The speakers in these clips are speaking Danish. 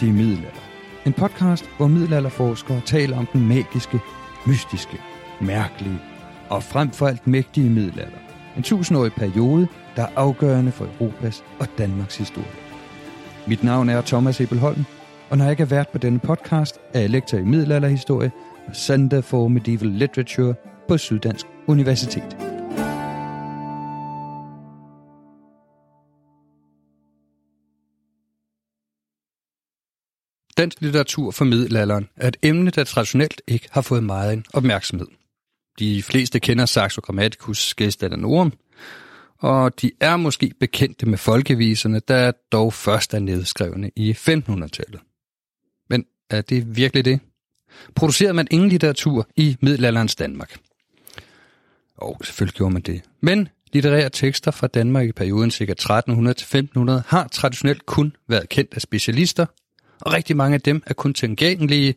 Rigtige Middelalder. En podcast, hvor middelalderforskere taler om den magiske, mystiske, mærkelige og frem for alt mægtige middelalder. En tusindårig periode, der er afgørende for Europas og Danmarks historie. Mit navn er Thomas Ebelholm, og når jeg ikke er vært på denne podcast, er jeg lektor i middelalderhistorie og Center for Medieval Literature på Syddansk Universitet. Dansk litteratur for middelalderen er et emne, der traditionelt ikke har fået meget opmærksomhed. De fleste kender Saxo Grammaticus Gestae Norum, og de er måske bekendte med folkeviserne, der dog først er nedskrevne i 1500-tallet. Men er det virkelig det? Producerede man ingen litteratur i middelalderens Danmark? Og selvfølgelig gjorde man det. Men litterære tekster fra Danmark i perioden ca. 1300 til 1500 har traditionelt kun været kendt af specialister og rigtig mange af dem er kun tilgængelige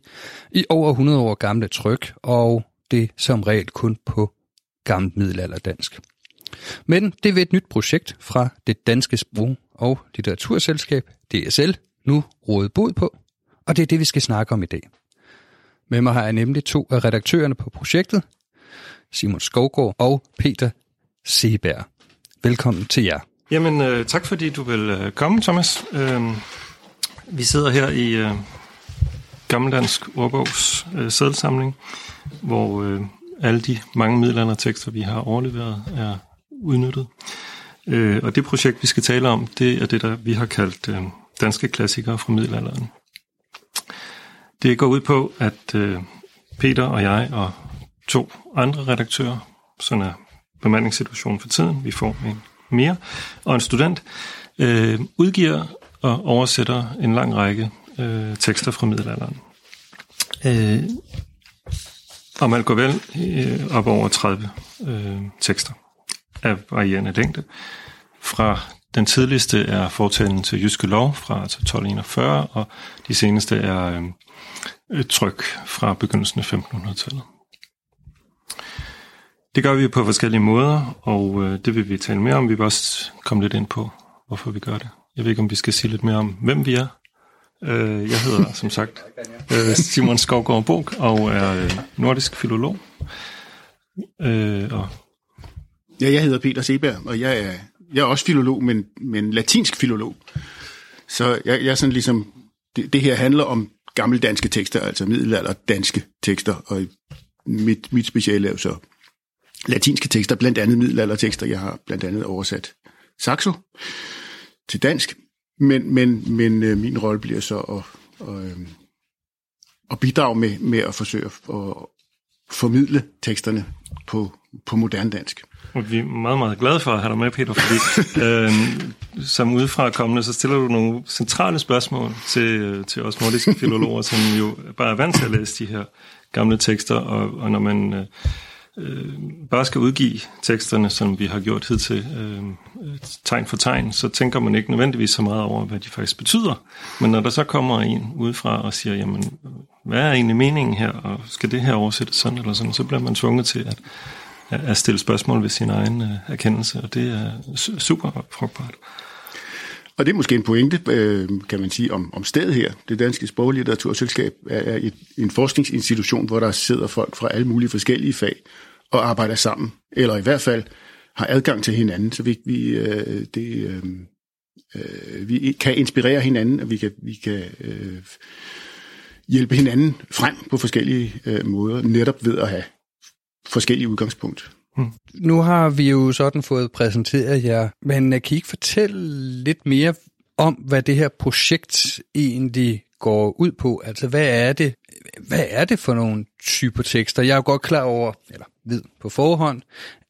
i over 100 år gamle tryk, og det som regel kun på gammelt middelalderdansk. Men det vil et nyt projekt fra det Danske Sprog- og Litteraturselskab, DSL, nu rådet bod på, og det er det, vi skal snakke om i dag. Med mig har jeg nemlig to af redaktørerne på projektet, Simon Skovgaard og Peter Seberg. Velkommen til jer. Jamen, øh, tak fordi du vil øh, komme, Thomas. Øh, vi sidder her i øh, Gammeldansk Ordbogs øh, sædelsamling, hvor øh, alle de mange middelaldertekster, vi har overleveret, er udnyttet. Øh, og det projekt, vi skal tale om, det er det, der vi har kaldt øh, danske klassikere fra middelalderen. Det går ud på, at øh, Peter og jeg og to andre redaktører, sådan er bemandingssituationen for tiden, vi får en mere, og en student, øh, udgiver og oversætter en lang række øh, tekster fra middelalderen. Øh, og man går vel, øh, op over 30 øh, tekster af varierende længde. Fra den tidligste er fortællen til Jyske Lov fra altså 1241, og de seneste er øh, et tryk fra begyndelsen af 1500-tallet. Det gør vi på forskellige måder, og øh, det vil vi tale mere om. Vi vil også komme lidt ind på, hvorfor vi gør det. Jeg ved ikke, om vi skal sige lidt mere om, hvem vi er. Øh, jeg hedder, som sagt, øh, Simon Skovgaard Bog og er øh, nordisk filolog. Øh, og Ja, jeg hedder Peter Seberg, og jeg er, jeg er også filolog, men, men latinsk filolog. Så jeg, jeg er sådan ligesom, det, det her handler om gamle danske tekster, altså middelalder danske tekster, og mit, mit speciale er jo så latinske tekster, blandt andet middelaldertekster. Jeg har blandt andet oversat Saxo til dansk, men, men, men øh, min rolle bliver så at, at, øh, at bidrage med, med at forsøge at formidle teksterne på, på moderne dansk. Og vi er meget, meget glade for at have dig med, Peter, fordi øh, som udefra kommende, så stiller du nogle centrale spørgsmål til, til os nordiske filologer, som jo bare er vant til at læse de her gamle tekster, og, og når man øh, øh, bare skal udgive teksterne, som vi har gjort hidtil, øh, tegn for tegn, så tænker man ikke nødvendigvis så meget over, hvad de faktisk betyder. Men når der så kommer en udefra og siger, jamen, hvad er egentlig meningen her, og skal det her oversættes sådan eller sådan, så bliver man tvunget til at, at stille spørgsmål ved sin egen øh, erkendelse, og det er super frugtbart. Og det er måske en pointe, øh, kan man sige, om, om stedet her. Det Danske Sproglitteraturselskab er et, en forskningsinstitution, hvor der sidder folk fra alle mulige forskellige fag og arbejder sammen, eller i hvert fald har adgang til hinanden, så vi, vi, øh, det, øh, øh vi kan inspirere hinanden, og vi kan, vi kan øh, hjælpe hinanden frem på forskellige øh, måder, netop ved at have forskellige udgangspunkt. Hmm. Nu har vi jo sådan fået præsenteret jer, men øh, kan I ikke fortælle lidt mere om, hvad det her projekt egentlig går ud på? Altså, hvad er det, hvad er det for nogle typer tekster? Jeg er jo godt klar over, eller ved på forhånd,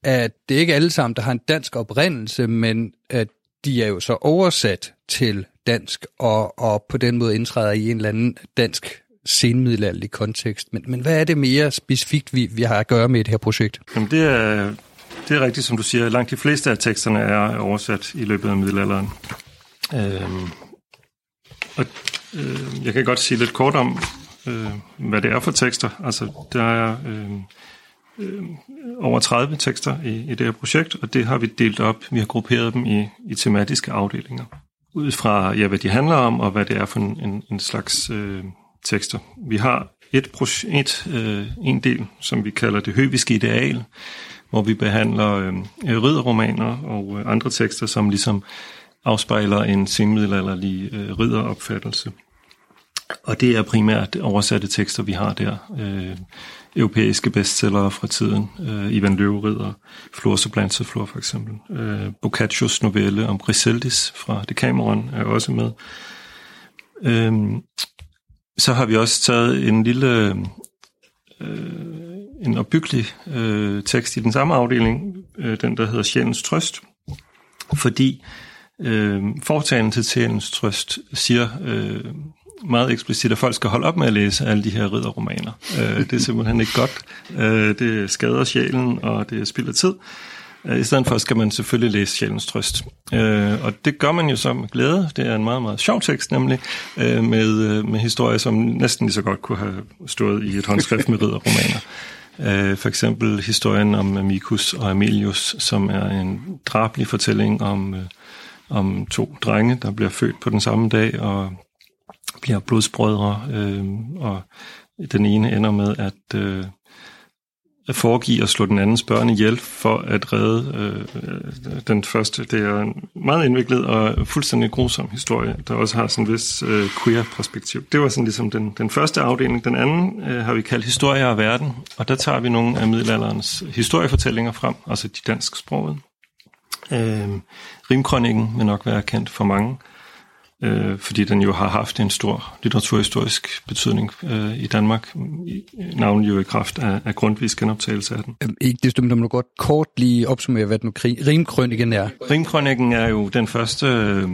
at det ikke er alle sammen, der har en dansk oprindelse, men at de er jo så oversat til dansk, og, og på den måde indtræder i en eller anden dansk senmiddelalderlig kontekst. Men, men hvad er det mere specifikt, vi, vi har at gøre med det her projekt? Jamen det er, det er rigtigt, som du siger. Langt de fleste af teksterne er oversat i løbet af middelalderen. Øhm, og øh, jeg kan godt sige lidt kort om, øh, hvad det er for tekster. Altså, der er øh, øh, over 30 tekster i, i det her projekt, og det har vi delt op. Vi har grupperet dem i, i tematiske afdelinger. Ud fra, ja, hvad de handler om, og hvad det er for en, en, en slags øh, tekster. Vi har et, et øh, en del, som vi kalder det høviske ideal, hvor vi behandler øh, ridderromaner og øh, andre tekster, som ligesom afspejler en senmiddelalderlig øh, ridderopfattelse. Og det er primært oversatte tekster, vi har der. Øh, europæiske bestsellere fra tiden. Øh, Ivan Løveridder, Flor Sublanseflor for eksempel. Øh, Boccaccios novelle om Griseldis fra Decameron er også med. Øh, så har vi også taget en lille øh, en opbyggelig øh, tekst i den samme afdeling, øh, den der hedder Sjælens Trøst, fordi øh, fortalen til Sjælens Trøst siger øh, meget eksplicit, at folk skal holde op med at læse alle de her ridderromaner. Øh, det er simpelthen ikke godt. Øh, det skader sjælen, og det spilder tid. Øh, I stedet for skal man selvfølgelig læse Sjælens Trøst. Øh, og det gør man jo så med glæde. Det er en meget, meget sjov tekst nemlig, øh, med, øh, med historier, som næsten lige så godt kunne have stået i et håndskrift med ridderromaner. Øh, for eksempel historien om Amicus og Amelius, som er en drabelig fortælling om, øh, om to drenge, der bliver født på den samme dag og bliver blodsbrødre. Øh, og den ene ender med at... Øh, at foregive at slå den andens børn ihjel for at redde øh, øh, den første. Det er en meget indviklet og fuldstændig grusom historie, der også har sådan en vis øh, queer-perspektiv. Det var sådan ligesom den, den første afdeling. Den anden øh, har vi kaldt Historier af verden, og der tager vi nogle af middelalderens historiefortællinger frem, altså de dansk sprog. Øh, rimkronikken vil nok være kendt for mange øh, fordi den jo har haft en stor litteraturhistorisk betydning øh, i Danmark, navnet jo i kraft af, af grundvis genoptagelse af den. Øhm, ikke desto mindre, må du godt kort lige opsummere, hvad den Rimkrøniken er. Rimkrøniken er jo den første øh,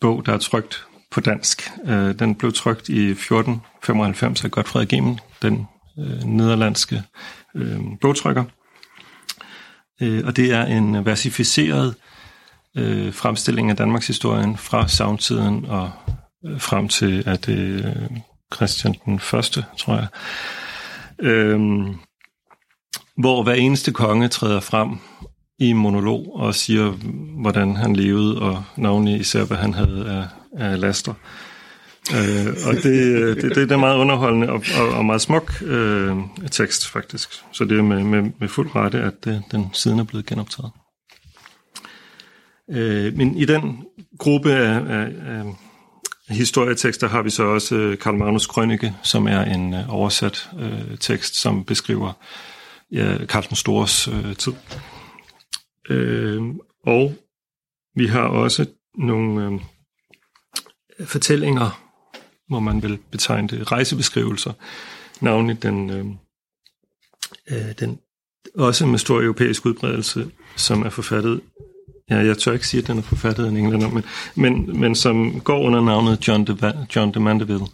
bog, der er trygt på dansk. Øh, den blev trygt i 1495 af Godfred Gemel, den øh, nederlandske øh, bogtrykker. Øh, og det er en versificeret øh, øh, fremstilling af Danmarks historien fra savntiden og øh, frem til, at det øh, Christian den første, tror jeg. Øh, hvor hver eneste konge træder frem i monolog og siger, hvordan han levede, og navnlig især, hvad han havde af, af laster. Øh, og det, øh, det, det, det er meget underholdende og, og, og meget smuk øh, tekst, faktisk. Så det er med, med, med fuld rette, at det, den siden er blevet genoptaget. Øh, men i den gruppe af, af, af historietekster har vi så også øh, Karl Magnus Krønike, som er en øh, oversat øh, tekst, som beskriver ja, Karl den Stores øh, tid. Øh, og vi har også nogle øh, fortællinger, hvor man vil betegne det, rejsebeskrivelser, navnlig den, øh, øh, den også med stor europæisk udbredelse, som er forfattet, ja, jeg tør ikke sige, at den er forfattet af en englænder, men, men, men som går under navnet John de, John de Mandeville,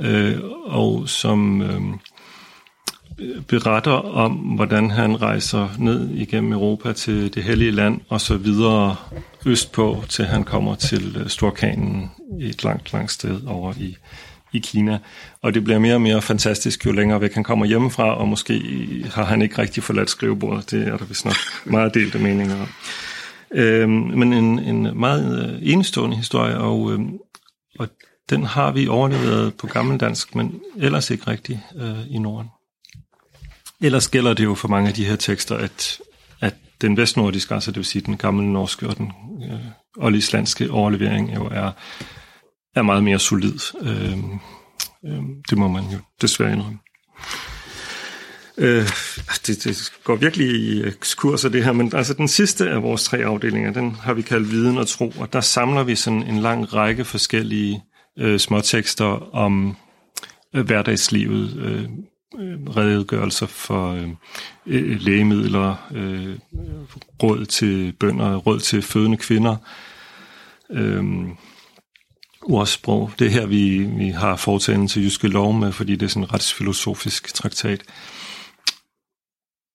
øh, og som øh, beretter om, hvordan han rejser ned igennem Europa til det hellige land, og så videre østpå, til han kommer til øh, Storkanen i et langt, langt sted over i, i Kina. Og det bliver mere og mere fantastisk, jo længere væk han kommer hjemmefra, og måske har han ikke rigtig forladt skrivebordet. Det er der vist nok meget delte meninger om. Øh, men en, en meget øh, enestående historie, og, øh, og den har vi overleveret på gammeldansk, men ellers ikke rigtigt øh, i Norden. Ellers gælder det jo for mange af de her tekster, at, at den vestnordiske, altså det vil sige den gamle norske og den øh, olislandske overlevering, jo er, er meget mere solid. Øh, øh, det må man jo desværre indrømme. Øh, altså, det, det går virkelig i øh, kurser det her, men altså den sidste af vores tre afdelinger, den har vi kaldt Viden og Tro, og der samler vi sådan en lang række forskellige øh, småtekster om øh, hverdagslivet, øh, øh redegørelser for øh, øh, lægemidler, øh, råd til bønder, råd til fødende kvinder, øh, ordsprog. Det er her, vi, vi har foretagende til Jyske Lov med, fordi det er sådan en retsfilosofisk traktat.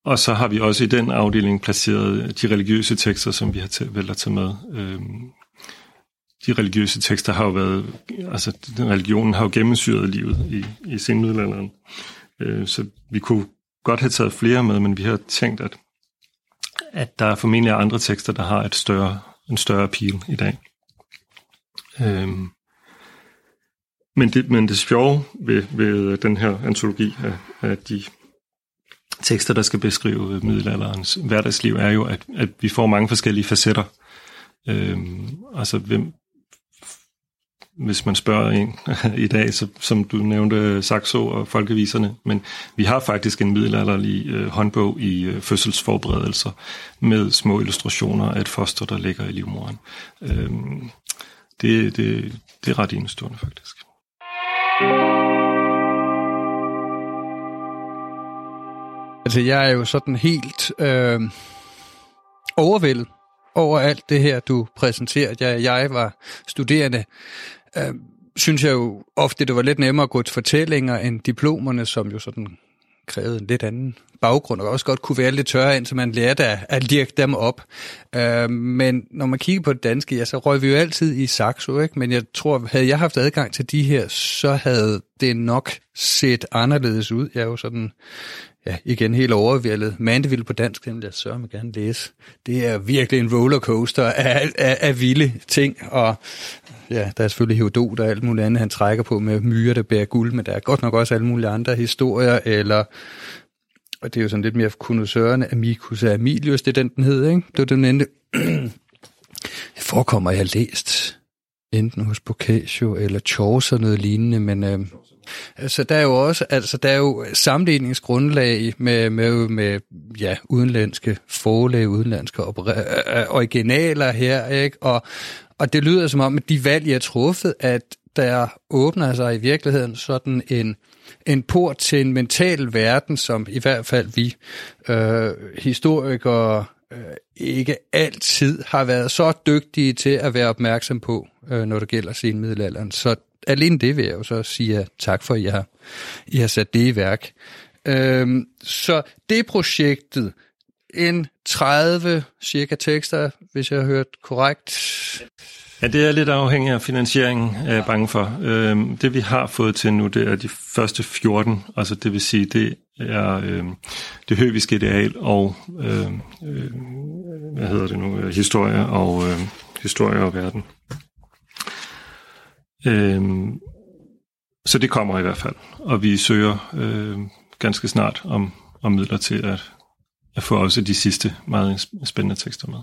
Og så har vi også i den afdeling placeret de religiøse tekster, som vi har til, valgt at tage med. Øh, de religiøse tekster har jo været, altså religionen har jo gennemsyret livet i, i senmiddelalderen. Øh, så vi kunne godt have taget flere med, men vi har tænkt, at, at der er formentlig andre tekster, der har et større, en større appeal i dag. Øhm, men, det, men det sjove ved, ved den her antologi af, af de tekster, der skal beskrive middelalderens hverdagsliv, er jo, at, at vi får mange forskellige facetter. Øhm, altså, hvem, hvis man spørger en i dag, så, som du nævnte, Saxo og folkeviserne, men vi har faktisk en middelalderlig øh, håndbog i øh, fødselsforberedelser med små illustrationer af et foster, der ligger i livmoderen. Øhm, det, det, det er ret enestående faktisk. Altså, jeg er jo sådan helt øh, overvældet over alt det her, du præsenterer. Jeg, jeg var studerende øh, synes jeg jo ofte, det var lidt nemmere at gå til fortællinger end diplomerne, som jo sådan krævede en lidt anden baggrund, og også godt kunne være lidt tørre indtil man lærte at, at lirke dem op. Øh, men når man kigger på det danske, ja, så røg vi jo altid i Saxo, ikke? Men jeg tror, havde jeg haft adgang til de her, så havde det nok set anderledes ud. Jeg er jo sådan ja, igen helt overvældet. Mandeville på dansk, den jeg sørge mig gerne læse. Det er virkelig en rollercoaster af, af, af vilde ting, og ja, der er selvfølgelig Herodot og alt muligt andet, han trækker på med myrer, der bærer guld, men der er godt nok også alle mulige andre historier, eller og det er jo sådan lidt mere kunnosørende, Amicus af Amilius, det er den, den hed, ikke? Det var den endte. Det forekommer, jeg har læst enten hos Boccaccio eller Chaucer noget lignende, men øh, altså, der er jo også altså, der er jo sammenligningsgrundlag med, med, med ja, udenlandske forlag, udenlandske øh, øh, originaler her, ikke? Og, og det lyder som om, at de valg, jeg har truffet, at der åbner sig i virkeligheden sådan en, en port til en mental verden, som i hvert fald vi øh, historikere øh, ikke altid har været så dygtige til at være opmærksom på, øh, når det gælder senmiddelalderen. Så alene det vil jeg jo så sige tak for, at I har, I har sat det i værk. Øhm, så det projektet, en 30 cirka tekster, hvis jeg har hørt korrekt. Ja, det er lidt afhængigt af finansieringen, er jeg bange for. Øhm, det vi har fået til nu, det er de første 14, altså det vil sige, det er øhm, det høviske ideal og, øhm, øh, hvad hedder det nu, historie og, øh, historie og verden. Øhm, så det kommer i hvert fald, og vi søger øh, ganske snart om, om midler til at, at få også de sidste meget spændende tekster med.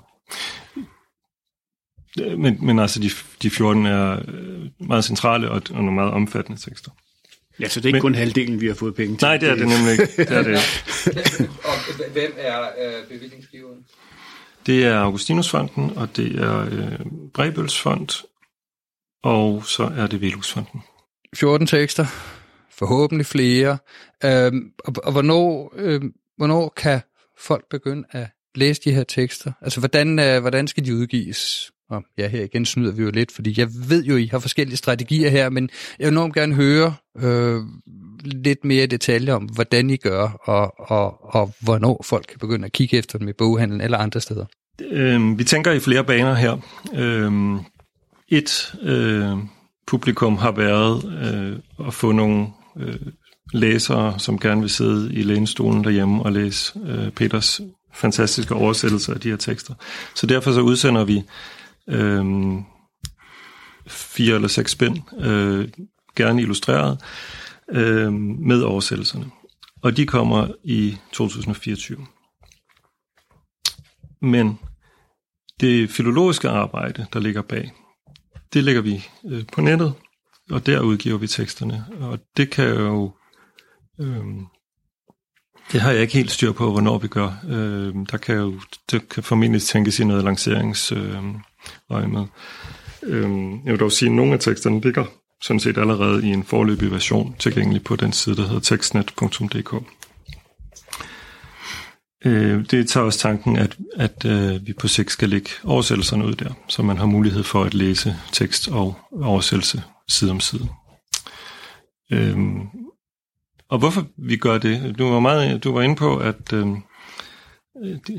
Øh, Men, men altså, de, de 14 er øh, meget centrale og, og nogle meget omfattende tekster. Ja, så det er ikke Men- kun halvdelen, vi har fået penge til. Nej, det er det nemlig ikke. Det er, det. Og hvem er øh, bevillingsgiveren? det er Augustinusfonden, og det er øh, Brebels Fond, og så er det Velusfonden. 14 tekster, forhåbentlig flere. Øhm, og, og hvornår, øhm, hvornår kan folk begynde at læse de her tekster? Altså, hvordan, øh, hvordan skal de udgives? Og ja, her igen snyder vi jo lidt, fordi jeg ved jo, I har forskellige strategier her, men jeg vil enormt gerne høre øh, lidt mere detaljer om, hvordan I gør, og, og, og hvornår folk kan begynde at kigge efter dem i boghandlen eller andre steder. Øh, vi tænker i flere baner her. Øh, et øh, publikum har været øh, at få nogle øh, læsere, som gerne vil sidde i lænestolen derhjemme og læse øh, Peters fantastiske oversættelser af de her tekster. Så derfor så udsender vi øh, fire eller seks spænd, øh, gerne illustreret, øh, med oversættelserne. Og de kommer i 2024. Men det filologiske arbejde, der ligger bag, det lægger vi øh, på nettet, og der udgiver vi teksterne. Og det kan jo... Øh, det har jeg ikke helt styr på, hvornår vi gør. Øh, der kan jo der kan formentlig tænkes i noget lanceringsøje øh, med. Øh, jeg vil dog sige, at nogle af teksterne ligger sådan set allerede i en forløbig version tilgængelig på den side, der hedder tekstnet.dk. Øh, det tager også tanken, at, at øh, vi på sigt skal lægge oversættelserne ud der, så man har mulighed for at læse tekst og oversættelse side om side. Øh, og hvorfor vi gør det? Du var, meget, du var inde på, at øh,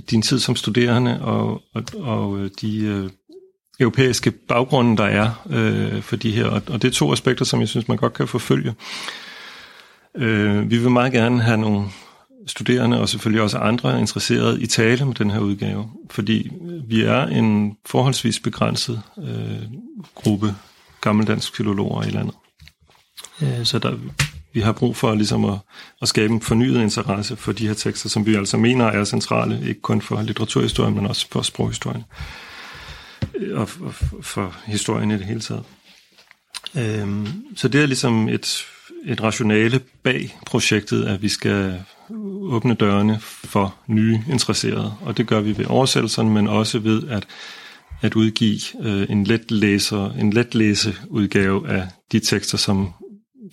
din tid som studerende og, og, og øh, de øh, europæiske baggrunde, der er øh, for de her, og, og det er to aspekter, som jeg synes, man godt kan forfølge. Øh, vi vil meget gerne have nogle studerende og selvfølgelig også andre interesseret i tale med den her udgave, fordi vi er en forholdsvis begrænset øh, gruppe gammeldansk filologer i landet. Øh, så der, vi har brug for ligesom at, at skabe en fornyet interesse for de her tekster, som vi altså mener er centrale, ikke kun for litteraturhistorien, men også for sproghistorien øh, og for, for historien i det hele taget. Øh, så det er ligesom et, et rationale bag projektet, at vi skal åbne dørene for nye interesserede. Og det gør vi ved oversættelserne, men også ved at, at udgive øh, en let læser, en let af de tekster, som,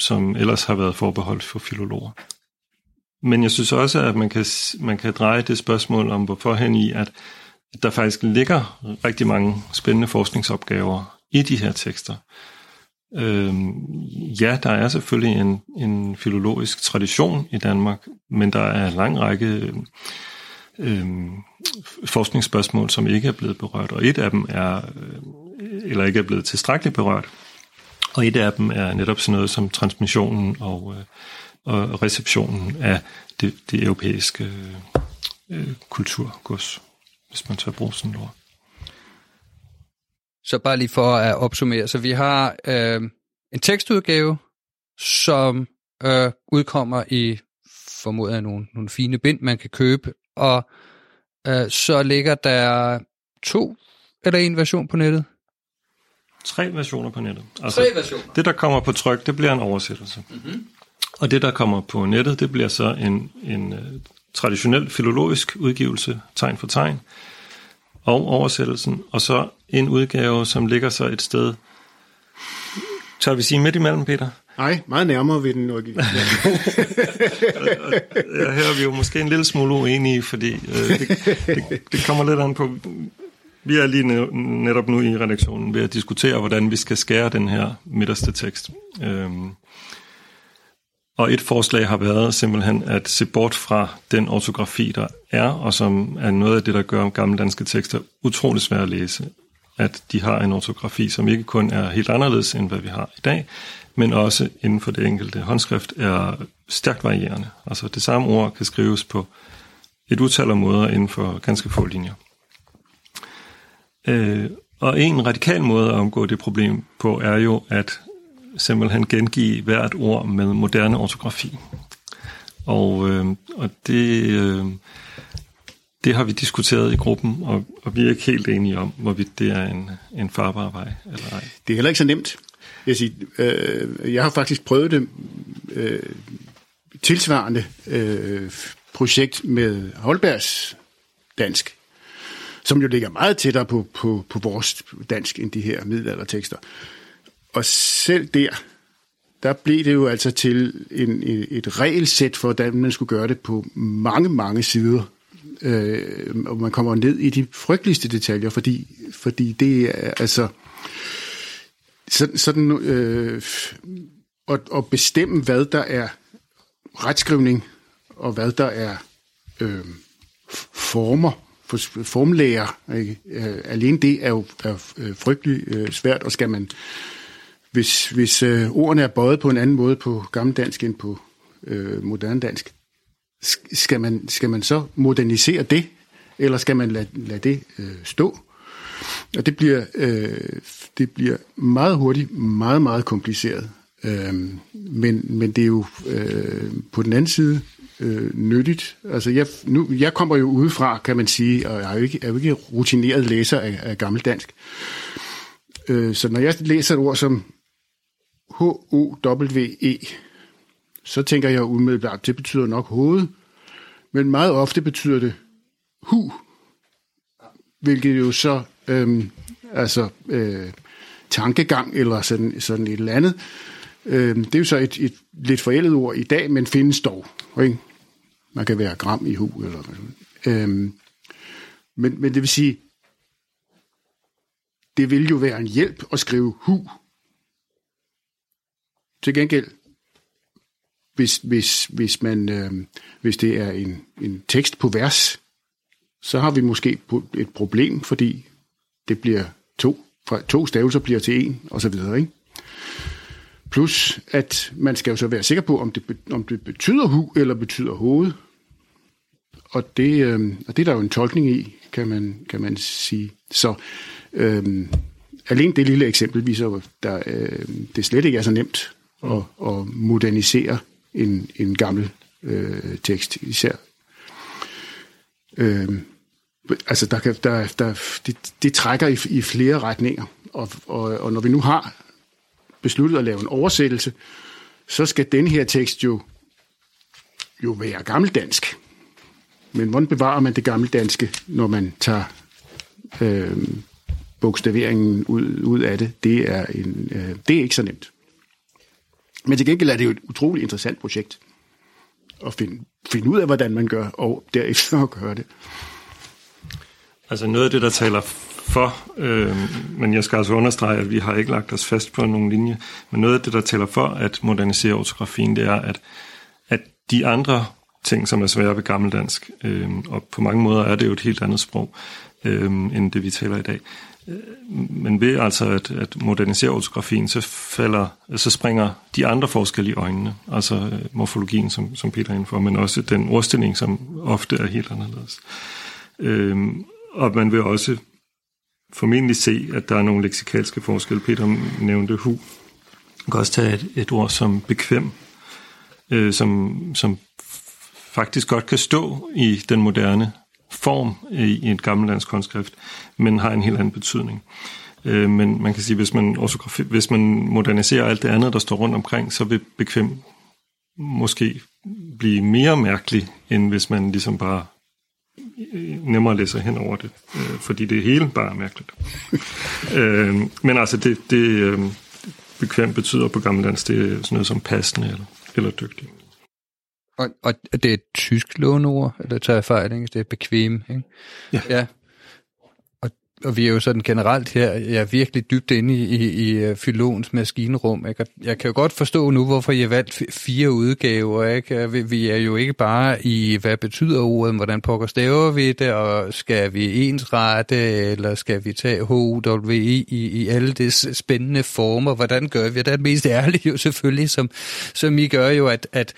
som ellers har været forbeholdt for filologer. Men jeg synes også, at man kan, man kan dreje det spørgsmål om, hvorfor hen i, at der faktisk ligger rigtig mange spændende forskningsopgaver i de her tekster. Øhm, ja, der er selvfølgelig en, en filologisk tradition i Danmark, men der er en lang række øhm, forskningsspørgsmål, som ikke er blevet berørt, og et af dem er, øh, eller ikke er blevet tilstrækkeligt berørt, og et af dem er netop sådan noget som transmissionen og, øh, og receptionen af det, det europæiske øh, kulturgods, hvis man tør bruge sådan et ord. Så bare lige for at opsummere. Så vi har øh, en tekstudgave, som øh, udkommer i, formoder jeg, nogle, nogle fine bind, man kan købe. Og øh, så ligger der to eller en version på nettet. Tre versioner på nettet. Altså, Tre versioner. Det, der kommer på tryk, det bliver en oversættelse. Mm-hmm. Og det, der kommer på nettet, det bliver så en, en uh, traditionel filologisk udgivelse, tegn for tegn, og oversættelsen, og så en udgave, som ligger så et sted, tør vi sige midt imellem, Peter? Nej, meget nærmere ved den originale. Ja, her er vi jo måske en lille smule uenige, fordi øh, det, det, det kommer lidt an på... Vi er lige netop nu i redaktionen ved at diskutere, hvordan vi skal skære den her midterste tekst. Øhm, og et forslag har været simpelthen at se bort fra den ortografi, der er, og som er noget af det, der gør gamle danske tekster utrolig svære at læse. At de har en ortografi, som ikke kun er helt anderledes, end hvad vi har i dag, men også inden for det enkelte håndskrift er stærkt varierende. Altså det samme ord kan skrives på et utal af måder inden for ganske få linjer. Øh, og en radikal måde at omgå det problem på er jo at simpelthen gengive hvert ord med moderne ortografi. Og, øh, og det, øh, det har vi diskuteret i gruppen, og, og vi er ikke helt enige om, hvorvidt det er en, en farbar vej eller ej. Det er heller ikke så nemt. Jeg, sige, øh, jeg har faktisk prøvet det øh, tilsvarende øh, projekt med Holbergs dansk, som jo ligger meget tættere på, på, på vores dansk end de her middelaldertekster. Og selv der, der blev det jo altså til en, et regelsæt for, hvordan man skulle gøre det på mange, mange sider. Øh, og man kommer ned i de frygteligste detaljer, fordi, fordi det er altså sådan, sådan øh, at, at bestemme, hvad der er retskrivning, og hvad der er øh, former, formlæger. Ikke? Øh, alene det er jo er øh, frygtelig øh, svært, og skal man, hvis, hvis øh, ordene er bøjet på en anden måde på gammeldansk end på øh, moderne dansk, skal man, skal man så modernisere det, eller skal man lade, lade det øh, stå? Og det bliver, øh, det bliver meget hurtigt, meget, meget kompliceret. Øh, men, men det er jo øh, på den anden side øh, nyttigt. Altså jeg, nu, jeg kommer jo udefra, kan man sige, og jeg er jo ikke, er jo ikke rutineret læser af, af gammeldansk. Øh, så når jeg læser et ord som H-O-W-E, så tænker jeg umiddelbart, det betyder nok hoved, men meget ofte betyder det hu, hvilket jo så øhm, altså øh, tankegang eller sådan, sådan et eller andet. Øhm, det er jo så et, et lidt forældet ord i dag, men findes dog. Ikke? Man kan være gram i hu. Eller, sådan. øhm, men, men det vil sige, det vil jo være en hjælp at skrive hu. Til gengæld, hvis, hvis, hvis, man, øh, hvis det er en, en tekst på vers, så har vi måske et problem, fordi det bliver to, fra to stavelser bliver til en, og så videre, ikke? Plus, at man skal jo så være sikker på, om det, om det betyder hu eller betyder hoved. Og det, øh, og det er der jo en tolkning i, kan man, kan man sige. Så øh, alene det lille eksempel viser jo, at øh, det slet ikke er så nemt at, at modernisere en, en gammel øh, tekst, især. Øh, altså, der kan, der, der, det, det trækker i, i flere retninger, og, og, og når vi nu har besluttet at lave en oversættelse, så skal den her tekst jo, jo være gammeldansk. Men hvordan bevarer man det gammeldanske, når man tager øh, bogstaveringen ud, ud af det? Det er, en, øh, det er ikke så nemt. Men til gengæld er det jo et utroligt interessant projekt at finde, finde ud af, hvordan man gør, og derefter at gøre det. Altså noget af det, der taler for, øh, men jeg skal altså understrege, at vi har ikke lagt os fast på nogen linje, men noget af det, der taler for at modernisere ortografien, det er, at, at de andre ting, som er svære ved gammeldansk, øh, og på mange måder er det jo et helt andet sprog, øh, end det vi taler i dag, men ved altså at, at modernisere ortografien, så, falder, så springer de andre forskelle i øjnene, altså øh, morfologien, som, som Peter er indenfor, men også den ordstilling, som ofte er helt anderledes. Øhm, og man vil også formentlig se, at der er nogle leksikalske forskelle. Peter nævnte hu. Man kan også tage et, et ord som bekvem, øh, som, som faktisk godt kan stå i den moderne form i, et gammeldansk håndskrift, men har en helt anden betydning. Øh, men man kan sige, hvis man, hvis man moderniserer alt det andet, der står rundt omkring, så vil bekvem måske blive mere mærkelig, end hvis man ligesom bare nemmere at læse hen over det, øh, fordi det hele bare er mærkeligt. øh, men altså, det, det øh, bekvemt betyder på gammeldansk, det er sådan noget som passende eller, eller dygtig. Og, og det er et tysk låneord, eller tager jeg fejl, ikke? det er bekvem, ikke? Ja. ja og vi er jo sådan generelt her, jeg er virkelig dybt inde i, i, i øh, Filons maskinrum. Ikke? Jeg kan jo godt forstå nu, hvorfor jeg valgt fire udgaver. Ikke? Vi er jo ikke bare i, hvad betyder ordet, hvordan pokker staver vi det, og skal vi ensrette, eller skal vi tage HUWI e, i, i alle de spændende former? Hvordan gør vi det? mest ærligt jo selvfølgelig, som, som I gør jo, at, at,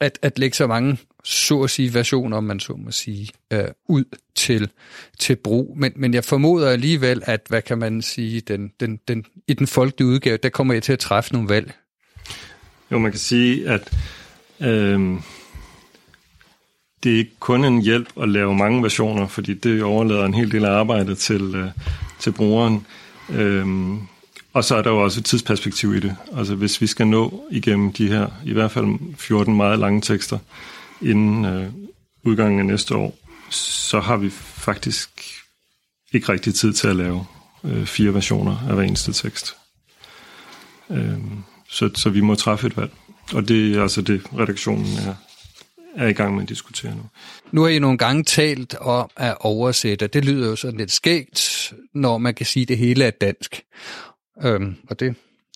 at, at lægge så mange så at sige, version, om man så må sige, øh, ud til, til brug. Men, men jeg formoder alligevel, at, hvad kan man sige, den, den, den, i den folkelige udgave, der kommer jeg til at træffe nogle valg. Jo, man kan sige, at øh, det er ikke kun en hjælp at lave mange versioner, fordi det overlader en hel del af arbejdet til, øh, til brugeren. Øh, og så er der jo også et tidsperspektiv i det. Altså hvis vi skal nå igennem de her, i hvert fald 14 meget lange tekster, inden øh, udgangen af næste år, så har vi faktisk ikke rigtig tid til at lave øh, fire versioner af hver eneste tekst. Øh, så, så vi må træffe et valg. Og det er altså det, redaktionen er, er i gang med at diskutere nu. Nu har I nogle gange talt om at oversætte. Det lyder jo sådan lidt skægt, når man kan sige, at det hele er dansk. Øhm, og det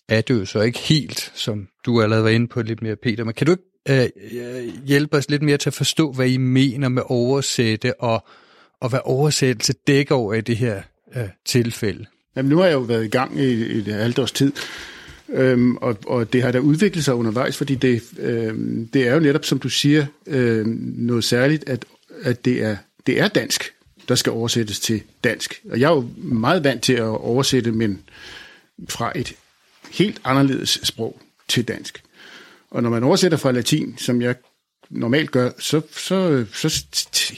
er det jo så ikke helt, som du allerede var inde på lidt mere, Peter. Men kan du ikke øh, hjælpe os lidt mere til at forstå, hvad I mener med oversætte, og, og hvad oversættelse dækker over i det her øh, tilfælde? Jamen, nu har jeg jo været i gang i, i et halvt års tid, øhm, og, og det har da udviklet sig undervejs, fordi det, øhm, det er jo netop, som du siger, øhm, noget særligt, at, at det, er, det er dansk, der skal oversættes til dansk. Og jeg er jo meget vant til at oversætte, men fra et helt anderledes sprog til dansk. Og når man oversætter fra latin, som jeg normalt gør, så, så, så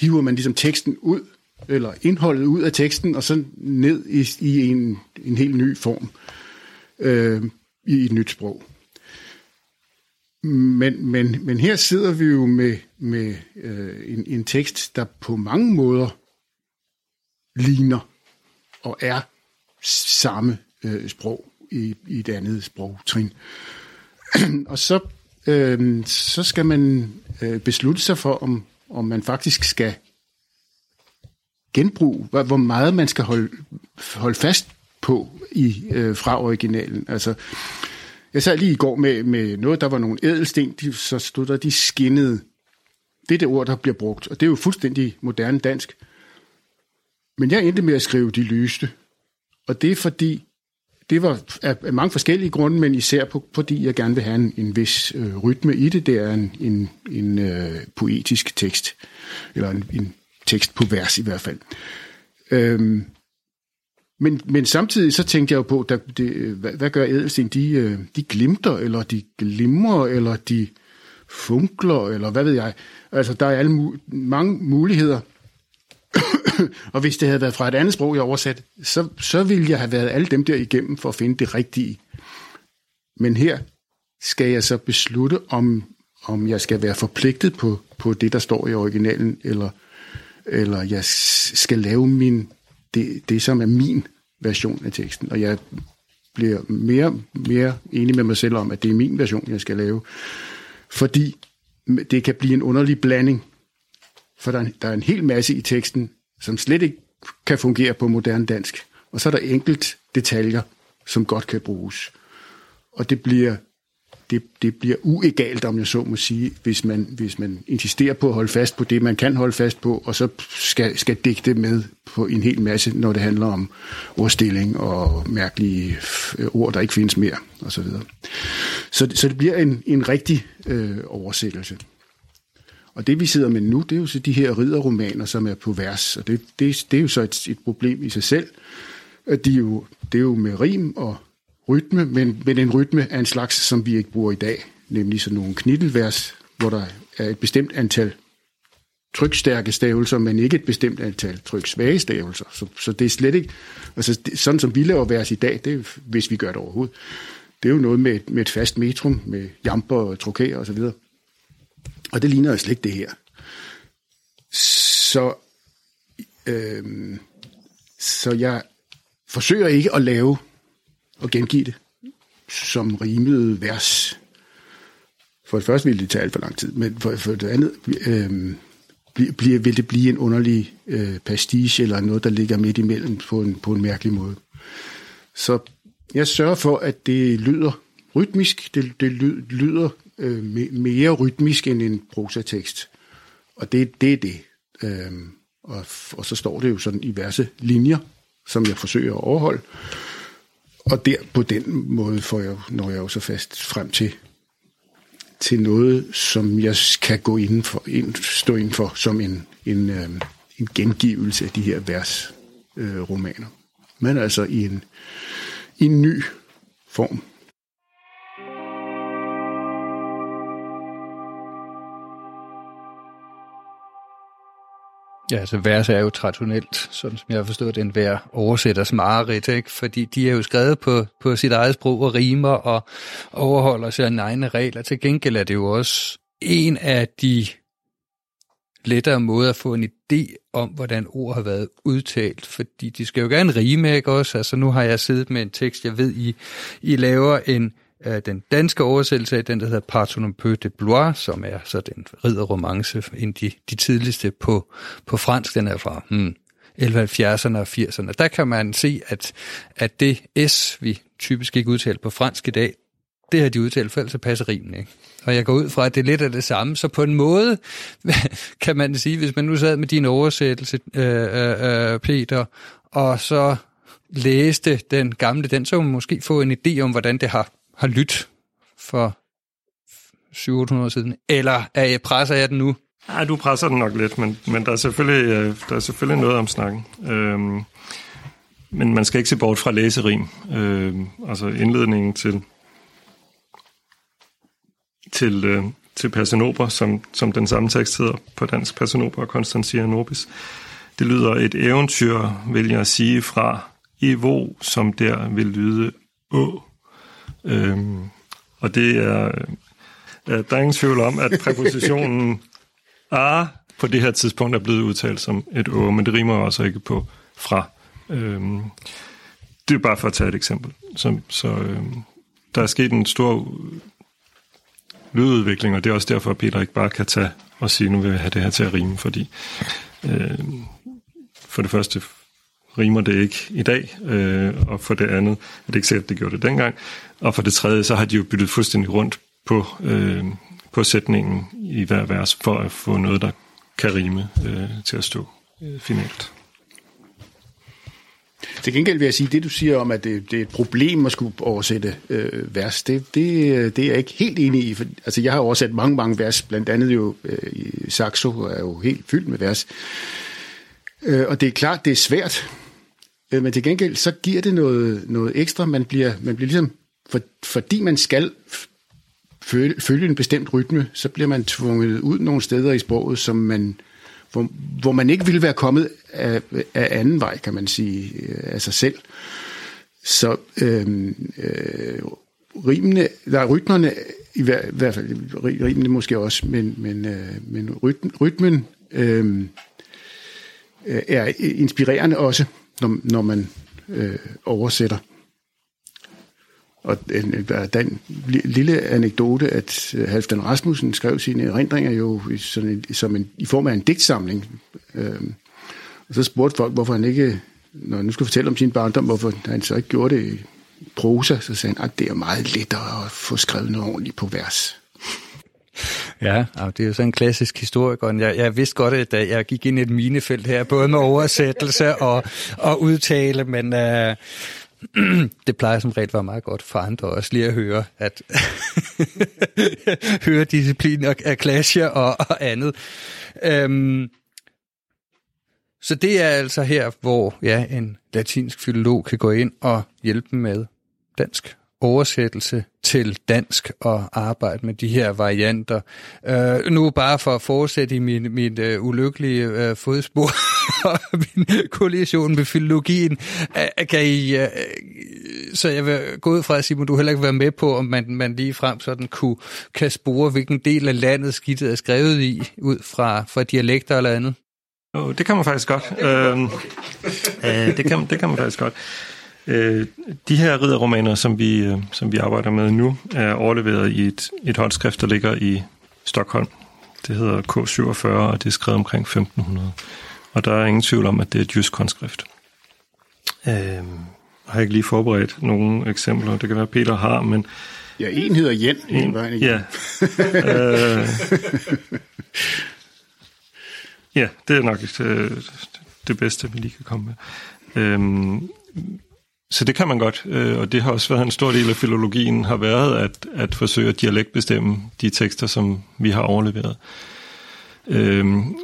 hiver man ligesom teksten ud, eller indholdet ud af teksten, og så ned i, i en, en helt ny form øh, i et nyt sprog. Men, men, men her sidder vi jo med, med øh, en, en tekst, der på mange måder ligner og er samme øh, sprog i, i et andet sprogtrin. og så, øh, så skal man øh, beslutte sig for, om, om man faktisk skal genbruge, hvor meget man skal holde, holde fast på i øh, fra originalen. Altså, jeg sad lige i går med, med noget, der var nogle ædelsten, de, så stod der, de skinnede. Det er det ord, der bliver brugt, og det er jo fuldstændig moderne dansk. Men jeg endte med at skrive de lyste, og det er fordi, det var af mange forskellige grunde, men især på, fordi jeg gerne vil have en, en vis øh, rytme i det. Det er en, en, en øh, poetisk tekst, eller en, en tekst på vers i hvert fald. Øhm, men, men samtidig så tænkte jeg jo på, der, det, øh, hvad, hvad gør ædelsten? De, øh, de glimter, eller de glimrer, eller de funkler, eller hvad ved jeg. Altså, der er alle mange muligheder og hvis det havde været fra et andet sprog, jeg oversat, så, så ville jeg have været alle dem der igennem for at finde det rigtige. Men her skal jeg så beslutte, om, om jeg skal være forpligtet på, på det, der står i originalen, eller, eller jeg skal lave min, det, det, som er min version af teksten. Og jeg bliver mere mere enig med mig selv om, at det er min version, jeg skal lave. Fordi det kan blive en underlig blanding. For der er, der er en hel masse i teksten, som slet ikke kan fungere på moderne dansk. Og så er der enkelt detaljer, som godt kan bruges. Og det bliver, det, det bliver uegalt, om jeg så må sige, hvis man, hvis man insisterer på at holde fast på det, man kan holde fast på, og så skal, skal digte med på en hel masse, når det handler om ordstilling og mærkelige ord, der ikke findes mere, osv. Så, så, så det bliver en, en rigtig øh, oversættelse. Og det vi sidder med nu, det er jo så de her ridderromaner, som er på vers, og det, det, det er jo så et, et problem i sig selv. At de jo, det er jo med rim og rytme, men, men en rytme af en slags, som vi ikke bruger i dag, nemlig sådan nogle knittelvers, hvor der er et bestemt antal trykstærke stavelser, men ikke et bestemt antal tryksvage stavelser. Så, så det er slet ikke, altså det, sådan som vi laver vers i dag, det er, hvis vi gør det overhovedet, det er jo noget med, med et fast metrum, med jamper og trokærer osv. Og det ligner jo slet ikke det her. Så, øh, så jeg forsøger ikke at lave og gengive det som rimede vers. For det første ville det tage alt for lang tid, men for, for det andet øh, bliver, vil det blive en underlig øh, pastiche eller noget, der ligger midt imellem på en, på en mærkelig måde. Så jeg sørger for, at det lyder rytmisk, det, det lyder øh, mere rytmisk end en prosatekst. Og det, det er det. Øh, og, og så står det jo sådan i verse linjer, som jeg forsøger at overholde. Og der på den måde får jeg, når jeg jo så fast frem til, til noget, som jeg kan gå inden for, ind, stå inden for som en, en, øh, en gengivelse af de her vers øh, romaner. Men altså i en, i en ny form. Ja, altså vers er jo traditionelt, sådan som jeg har forstået den hver oversætters mareridt, ikke? fordi de er jo skrevet på, på sit eget sprog og rimer og overholder sine egne regler. Til gengæld er det jo også en af de lettere måder at få en idé om, hvordan ord har været udtalt, fordi de skal jo gerne rime, ikke også? Altså nu har jeg siddet med en tekst, jeg ved, I, I laver en den danske oversættelse af den, der hedder Partonompeu de Blois, som er så den ridderromance, en de, de tidligste på, på fransk, den er fra hmm, 1170'erne og 80'erne. Der kan man se, at, at det S, vi typisk ikke udtaler på fransk i dag, det har de udtalt, for ellers passer rimen ikke. Og jeg går ud fra, at det er lidt af det samme. Så på en måde kan man sige, hvis man nu sad med din oversættelse, øh, øh, øh Peter, og så læste den gamle, den så man måske få en idé om, hvordan det har har lyttet for 700 år siden? Eller er jeg, presser jeg den nu? Nej, du presser den nok lidt, men, men der, er selvfølgelig, øh, der er selvfølgelig noget om snakken. Øhm, men man skal ikke se bort fra læserim. Øhm, altså indledningen til, til, øh, til Persenoper, som, som den samme tekst hedder på dansk, Persenoper og Constantia Nobis. Det lyder et eventyr, vil jeg sige, fra Evo, som der vil lyde å. Øhm, og det er, øh, der er ingen tvivl om, at præpositionen a på det her tidspunkt er blevet udtalt som et å, men det rimer også ikke på fra. Øhm, det er bare for at tage et eksempel. Så, så øhm, der er sket en stor lydudvikling, og det er også derfor, at Peter ikke bare kan tage og sige, nu vil jeg have det her til at rime, fordi øh, for det første rimer det ikke i dag, øh, og for det andet er det ikke sikkert, at det gjorde det dengang, og for det tredje, så har de jo byttet fuldstændig rundt på, øh, på sætningen i hver vers, for at få noget, der kan rime øh, til at stå øh, finalt. Til gengæld vil jeg sige, det du siger om, at det, det er et problem at skulle oversætte øh, vers, det, det, øh, det er jeg ikke helt enig i. For, altså, jeg har oversat mange, mange vers, blandt andet jo øh, i Saxo er jo helt fyldt med vers. Øh, og det er klart, det er svært, øh, men til gengæld så giver det noget, noget ekstra. Man bliver, man bliver ligesom for, fordi man skal følge, følge en bestemt rytme, så bliver man tvunget ud nogle steder i sproget, som man, hvor, hvor man ikke ville være kommet af, af anden vej, kan man sige, øh, af sig selv. Så øh, øh, rimene, der er rytmerne, i hver, i hvert fald rimene måske også, men, men, øh, men rytmen, rytmen øh, er inspirerende også, når, når man øh, oversætter. Og en, den lille anekdote, at øh, Halvdan Rasmussen skrev sine erindringer jo sådan en, som en, i form af en digtsamling. Øhm, og så spurgte folk, hvorfor han ikke, når han nu skulle fortælle om sin barndom, hvorfor han så ikke gjorde det i prosa, så sagde han, at det er meget lettere at få skrevet noget ordentligt på vers. Ja, det er jo sådan en klassisk historiker. Jeg, jeg vidste godt, at jeg gik ind i et minefelt her, både med oversættelse og, og udtale, men uh, det plejer som regel at være meget godt for andre også lige at høre, at høre disciplin og, og clasher og, og andet. Um, så det er altså her, hvor ja, en latinsk filolog kan gå ind og hjælpe med dansk oversættelse til dansk og arbejde med de her varianter. Uh, nu bare for at fortsætte i min, min uh, ulykkelige uh, fodspor og min kollision med filologien, uh, kan I, uh, så jeg vil gå ud fra, Simon, du heller ikke være med på, om man, man lige frem sådan kunne, kan spore, hvilken del af landet skidtet er skrevet i, ud fra, fra dialekter eller andet? Oh, det kan man faktisk godt. Uh, uh, det, kan, det kan man faktisk godt. Øh, de her ridderromaner, som vi, øh, som vi arbejder med nu, er overleveret i et, et håndskrift, der ligger i Stockholm. Det hedder K47, og det er skrevet omkring 1500. Og der er ingen tvivl om, at det er et jysk håndskrift. Øh, jeg har ikke lige forberedt nogle eksempler. Det kan være, Peter har, men... Ja, en hedder Jen. En, vejen ja. øh, ja, det er nok det, øh, det bedste, vi lige kan komme med. Øhm, så det kan man godt, øh, og det har også været en stor del af filologien, har været at, at forsøge at dialektbestemme de tekster, som vi har overleveret. Øhm,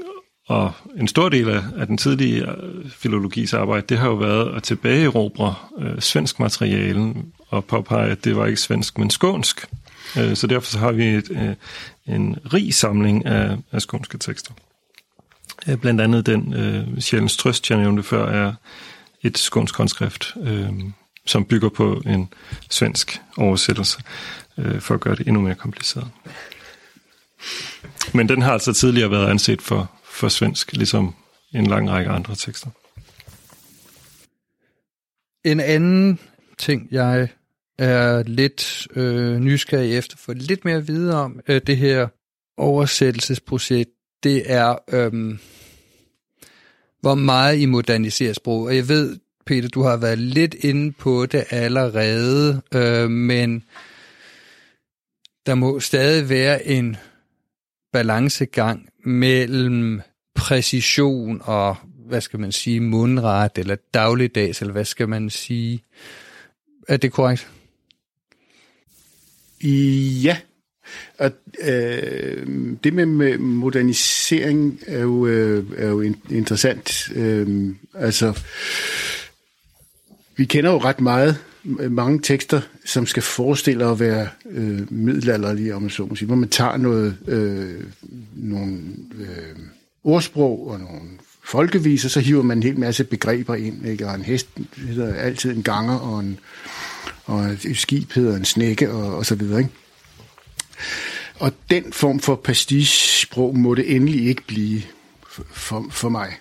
og en stor del af, af den tidlige øh, filologis arbejde, det har jo været at tilbageerobre øh, svensk materiale og påpege, at det var ikke svensk, men skånsk. Øh, så derfor så har vi et, øh, en rig samling af, af skånske tekster. Øh, blandt andet den øh, Sjælens Trøst, jeg nævnte før, er et skånsk håndskrift, øh, som bygger på en svensk oversættelse, øh, for at gøre det endnu mere kompliceret. Men den har altså tidligere været anset for, for svensk, ligesom en lang række andre tekster. En anden ting, jeg er lidt øh, nysgerrig efter for lidt mere at vide om øh, det her oversættelsesprojekt, det er, øh, hvor meget I moderniserer sprog. Og jeg ved, Peter, du har været lidt inde på det allerede, øh, men der må stadig være en balancegang mellem præcision og, hvad skal man sige, mundret eller dagligdags, eller hvad skal man sige. Er det korrekt? Ja, og øh, det med modernisering er jo, øh, er jo interessant. Øh, altså, vi kender jo ret meget, øh, mange tekster, som skal forestille at være øh, middelalderlige, om man så må sige, hvor man tager noget, øh, nogle øh, ordsprog og nogle folkeviser, så hiver man en hel masse begreber ind. Ikke? Og en hest hedder altid en ganger, og, en, og et skib hedder en snække, og, og så videre. Ikke? Og den form for pastiche-sprog må det endelig ikke blive for, for mig.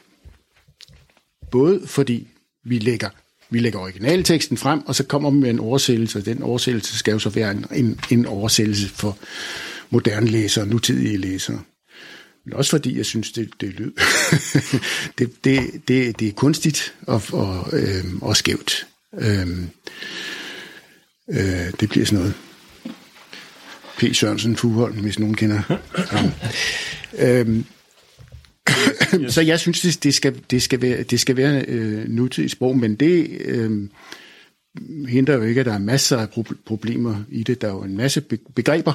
Både fordi vi lægger, vi lægger originalteksten frem, og så kommer vi med en oversættelse, og den oversættelse skal jo så være en, en, en oversættelse for moderne læsere, nutidige læsere. Men også fordi jeg synes, det, det lyd. det, det, det, det er kunstigt og, og, øhm, og skævt. Øhm, øh, det bliver sådan noget P. Sørensen Fuholm, hvis nogen kender ham. øhm, så jeg synes, det, det, skal, det skal være, det skal være øh, nutidigt sprog, men det øh, hindrer jo ikke, at der er masser af problemer i det. Der er jo en masse begreber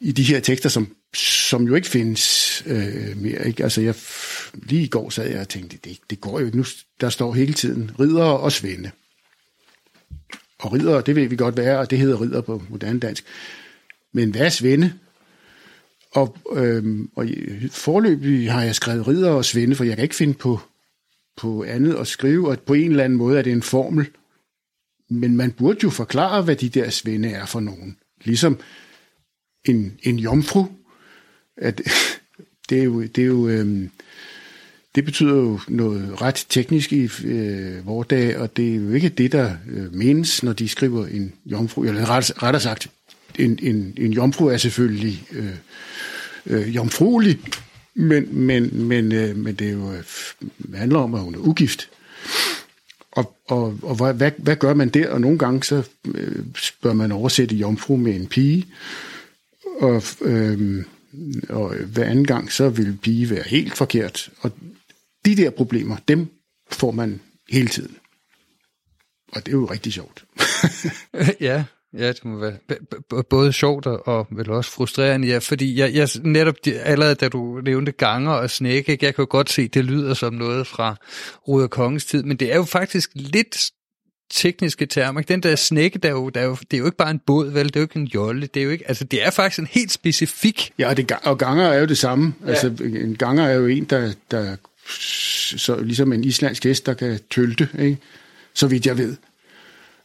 i de her tekster, som, som jo ikke findes øh, mere. Ikke? Altså jeg, lige i går sad jeg og tænkte, det, det går jo ikke. Nu, der står hele tiden ridder og svende. Og ridder, det ved vi godt være, og det hedder ridder på moderne dansk. Men hvad er Svende? Og, øhm, og forløbig har jeg skrevet ridder og Svende, for jeg kan ikke finde på, på andet at skrive, og på en eller anden måde er det en formel. Men man burde jo forklare, hvad de der Svende er for nogen. Ligesom en, en jomfru. At, det er jo, det er jo øhm, det betyder jo noget ret teknisk i øh, vores dag, og det er jo ikke det, der øh, menes, når de skriver en jomfru, eller ret, rettere sagt, en, en, en jomfru er selvfølgelig øh, øh, jomfruelig, men, men, men, øh, men det er jo, øh, det handler om, at hun er ugift. Og, og, og hvad, hvad, hvad gør man der? Og nogle gange så øh, bør man oversætte jomfru med en pige, og, øh, og hver anden gang så vil pige være helt forkert. Og de der problemer, dem får man hele tiden. Og det er jo rigtig sjovt. ja, Ja, det må være både sjovt og vel også frustrerende, ja, fordi jeg, jeg netop allerede da du nævnte ganger og snække, jeg kan jo godt se, det lyder som noget fra Ruder Kongens tid, men det er jo faktisk lidt tekniske termer. Den der snække, der er jo, der er jo, det er jo ikke bare en båd, vel? Det er jo ikke en jolle. Det er jo ikke, altså det er faktisk en helt specifik... Ja, og, det, og ganger er jo det samme. Ja. Altså en ganger er jo en, der, der så ligesom en islandsk hest, der kan tølte, ikke? så vidt jeg ved.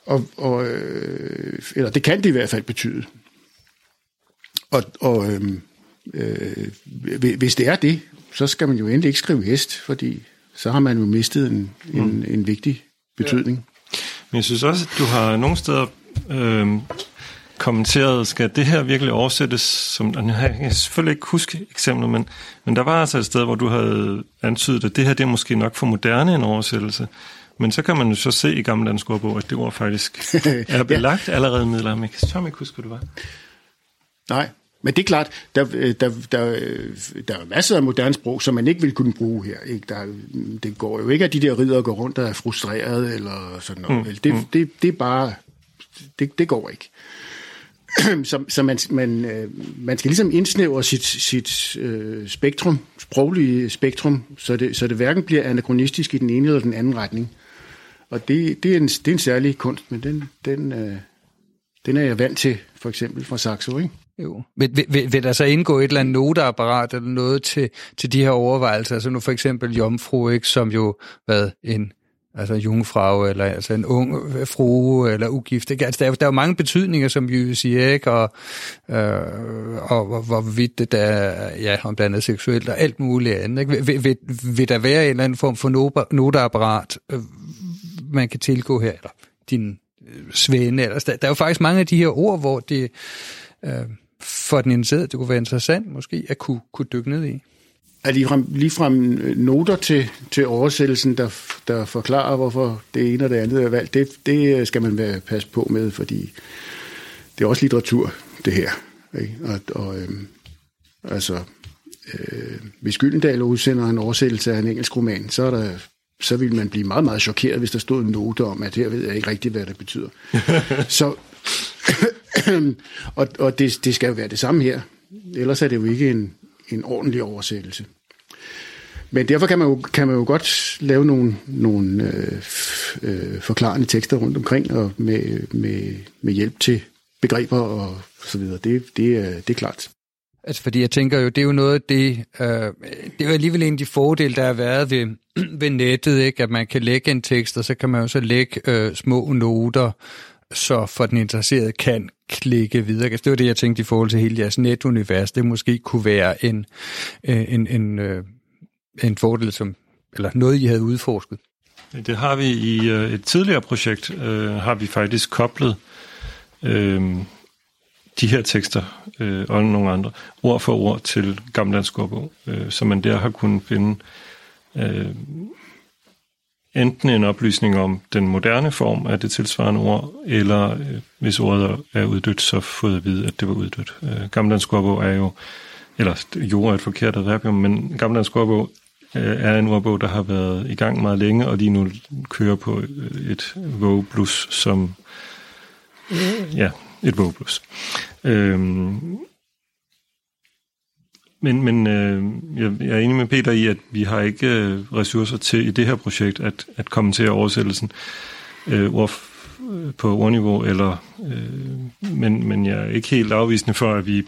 Og, og, øh, eller det kan det i hvert fald betyde. Og, og øh, øh, hvis det er det, så skal man jo endelig ikke skrive hest, fordi så har man jo mistet en, en, mm. en vigtig betydning. Ja. Men jeg synes også, at du har nogle steder øh, kommenteret, skal det her virkelig oversættes som, jeg kan selvfølgelig ikke huske eksempler, men, men der var altså et sted, hvor du havde antydet, at det her det er måske nok for moderne en oversættelse. Men så kan man jo så se i Gamle Dansk Ordbog, at det ord faktisk er belagt ja. allerede i middelalderen. Jeg kan ikke huske, hvad det var. Nej, men det er klart, der, der, der, der er masser af moderne sprog, som man ikke vil kunne bruge her. Ikke? Der, det går jo ikke, at de der ridder går rundt og er frustreret eller sådan noget. Mm, det, mm. Det, det er bare, det, det går ikke. så, så man, man, øh, man skal ligesom indsnævre sit, sit øh, spektrum, sproglige spektrum, så det, så det hverken bliver anachronistisk i den ene eller den anden retning. Og det, det, er, en, det er en særlig kunst, men den, den, øh, Den er jeg vant til, for eksempel fra Saxo, ikke? Jo. Vil, vil, vil der så indgå et eller andet noteapparat eller noget til, til de her overvejelser? Altså nu for eksempel jomfru, ikke, som jo hvad, en altså jungfrau, eller altså en ung øh, frue, eller ugift. Ikke? Altså, der, er, der er jo mange betydninger, som vi siger, ikke? Og, øh, og hvor, hvorvidt det der, ja, om det er seksuelt og alt muligt andet. Ikke? Vil, vil, vil der være en eller anden form for noteapparat, øh, man kan tilgå her, eller din øh, svende, eller der, der er jo faktisk mange af de her ord, hvor det øh, for den interesserede, det kunne være interessant måske at kunne, kunne dykke ned i er ligefrem, ligefrem øh, noter til, til oversættelsen, der, der forklarer, hvorfor det ene og det andet er valgt. Det, det øh, skal man være passe på med, fordi det er også litteratur, det her. Ikke? Og, og øh, altså, øh, hvis Gyldendal udsender en oversættelse af en engelsk roman, så er der så vil man blive meget, meget chokeret, hvis der stod en note om, at her ved jeg ikke rigtigt, hvad det betyder. så, og og det, det skal jo være det samme her. Ellers er det jo ikke en, en ordentlig oversættelse. Men derfor kan man jo, kan man jo godt lave nogle, nogle øh, øh, forklarende tekster rundt omkring, og med, med, med hjælp til begreber og så videre. Det, det, er, det er klart. Altså, fordi jeg tænker jo, det er jo noget af det, øh, det er jo alligevel en af de fordele, der har været ved, ved nettet, ikke? at man kan lægge en tekst, og så kan man jo så lægge øh, små noter, så for den interesserede kan klikke videre. Altså, det var det, jeg tænkte i forhold til hele jeres netunivers. Det måske kunne være en, øh, en, en, øh, en fordel, som, eller noget, I havde udforsket. Det har vi i øh, et tidligere projekt, øh, har vi faktisk koblet øh, de her tekster øh, og nogle andre ord for ord til Gammeldansk Ordbog, øh, så man der har kunnet finde øh, enten en oplysning om den moderne form af det tilsvarende ord, eller øh, hvis ordet er uddødt, så fået at vide, at det var uddødt. Øh, Gammeldansk ordbog er jo, eller jo er et forkert adverbium, men Gammeldansk ordbog øh, er en ordbog, der har været i gang meget længe, og lige nu kører på øh, et et Plus, som, øh, ja, et vågeblus. Øhm, men, men øh, jeg, jeg er enig med Peter i, at vi har ikke øh, ressourcer til i det her projekt at, at kommentere oversættelsen øh, ord, øh, på ordniveau, eller, øh, men, men jeg er ikke helt afvisende for, at vi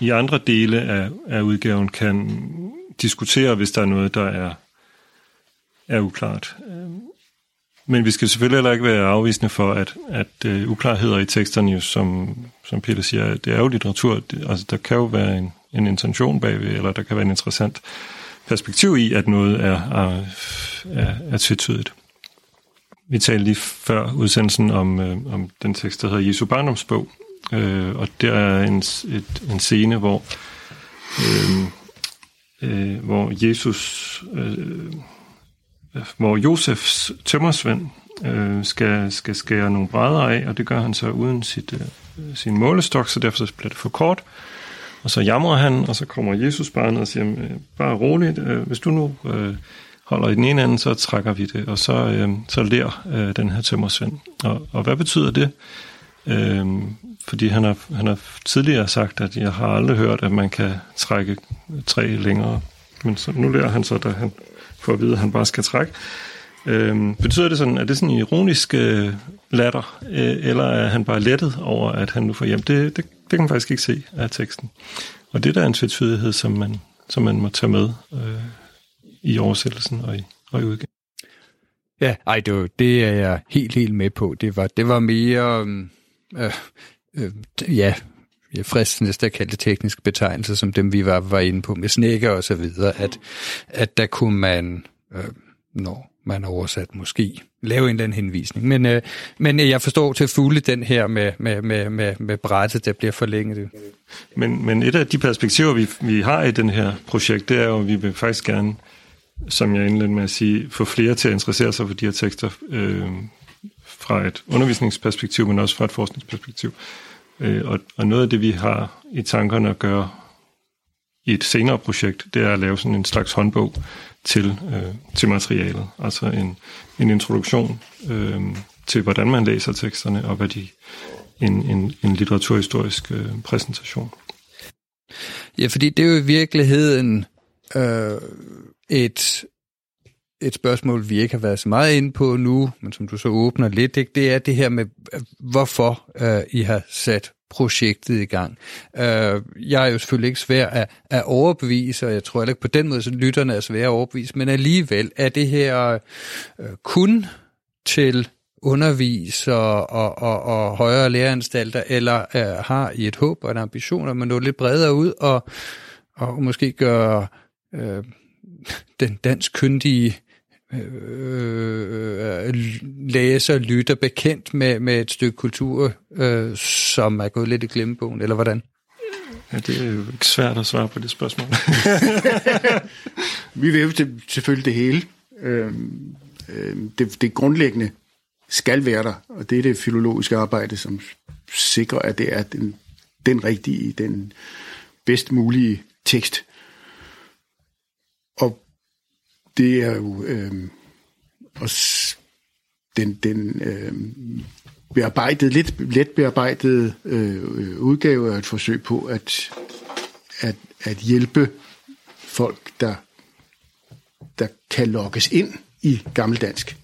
i andre dele af, af udgaven kan diskutere, hvis der er noget, der er, er uklart. Øh, men vi skal selvfølgelig heller ikke være afvisende for, at, at uh, uklarheder i teksterne, jo, som, som Peter siger, det er jo litteratur. Det, altså, der kan jo være en, en intention bagved, eller der kan være en interessant perspektiv i, at noget er, er, er, er tvetydigt. Vi talte lige før udsendelsen om, øh, om den tekst, der hedder Jesu barndomsbog, øh, og der er en, et, en scene, hvor, øh, øh, hvor Jesus, øh, hvor Josefs tømmersvend øh, skal, skal skære nogle brædder af, og det gør han så uden sit, øh, sin målestok, så derfor bliver det for kort. Og så jamrer han, og så kommer Jesus barnet og siger, øh, bare roligt, øh, hvis du nu øh, holder i den ene anden, så trækker vi det, og så, øh, så lærer øh, den her tømmersvend. Og, og hvad betyder det? Øh, fordi han har, han har tidligere sagt, at jeg har aldrig hørt, at man kan trække træ længere. Men så, nu lærer han så, da han får at vide, at han bare skal trække. Øhm, betyder det sådan, at det sådan en ironisk øh, latter, øh, eller er han bare lettet over, at han nu får hjem? Det, det, det kan man faktisk ikke se af teksten. Og det der er en tvetydighed, som man, som man må tage med øh, i oversættelsen og i, og i udgaven. Ja, ej, det, var, det er jeg helt, helt med på. Det var, det var mere, øhm, øh, øh, ja, jeg fristende at kalde det tekniske betegnelser, som dem vi var, var inde på med snækker og så videre, at, at der kunne man, øh, når man oversat måske lave en eller anden henvisning. Men, øh, men jeg forstår til fulde den her med, med, med, med, med brættet, der bliver forlænget. Men, men et af de perspektiver, vi, vi har i den her projekt, det er jo, at vi vil faktisk gerne, som jeg indledte med at sige, få flere til at interessere sig for de her tekster øh, fra et undervisningsperspektiv, men også fra et forskningsperspektiv. Øh, Øh, og, og noget af det, vi har i tankerne at gøre i et senere projekt, det er at lave sådan en slags håndbog til, øh, til materialet. Altså en, en introduktion øh, til, hvordan man læser teksterne, og hvad de en, en, en litteraturhistorisk øh, præsentation. Ja, fordi det er jo i virkeligheden øh, et et spørgsmål, vi ikke har været så meget inde på nu, men som du så åbner lidt, ikke? det er det her med, øh, hvorfor øh, I har sat projektet i gang. Øh, jeg er jo selvfølgelig ikke svær at, at overbevise, og jeg tror heller ikke på den måde, så lytterne er svære at overbevise, men alligevel er det her øh, kun til underviser og, og, og højere læreanstalter, eller øh, har I et håb og en ambition om at nå lidt bredere ud og, og måske gøre øh, den dansk kyndige øh, læser, lytter bekendt med, med et stykke kultur, øh, som er gået lidt i glemmebogen, eller hvordan? Ja, det er jo ikke svært at svare på det spørgsmål. Vi vil jo selvfølgelig det hele. Øh, øh, det, det grundlæggende skal være der, og det er det filologiske arbejde, som sikrer, at det er den, den rigtige, den bedst mulige tekst. Og det er jo øh, også den, den øh, bearbejdet, lidt let bearbejdede øh, udgave af et forsøg på at, at, at hjælpe folk, der, der kan lokkes ind i gammeldansk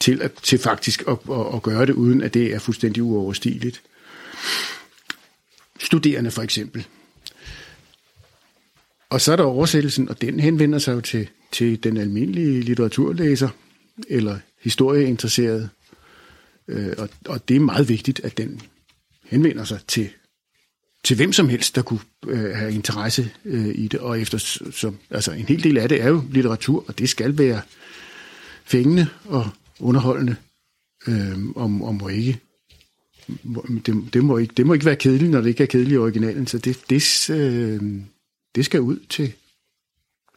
til, at, til faktisk at, at, at gøre det, uden at det er fuldstændig uoverstigeligt. Studerende for eksempel. Og så er der oversættelsen, og den henvender sig jo til, til den almindelige litteraturlæser, eller historieinteresseret. Øh, og, og det er meget vigtigt, at den henvender sig til, til hvem som helst, der kunne øh, have interesse øh, i det. Og efter, som, altså en hel del af det er jo litteratur, og det skal være fængende og underholdende, øh, og, og må ikke det, det, må ikke, det må ikke være kedeligt, når det ikke er kedeligt i originalen, så det, det, øh, det skal ud til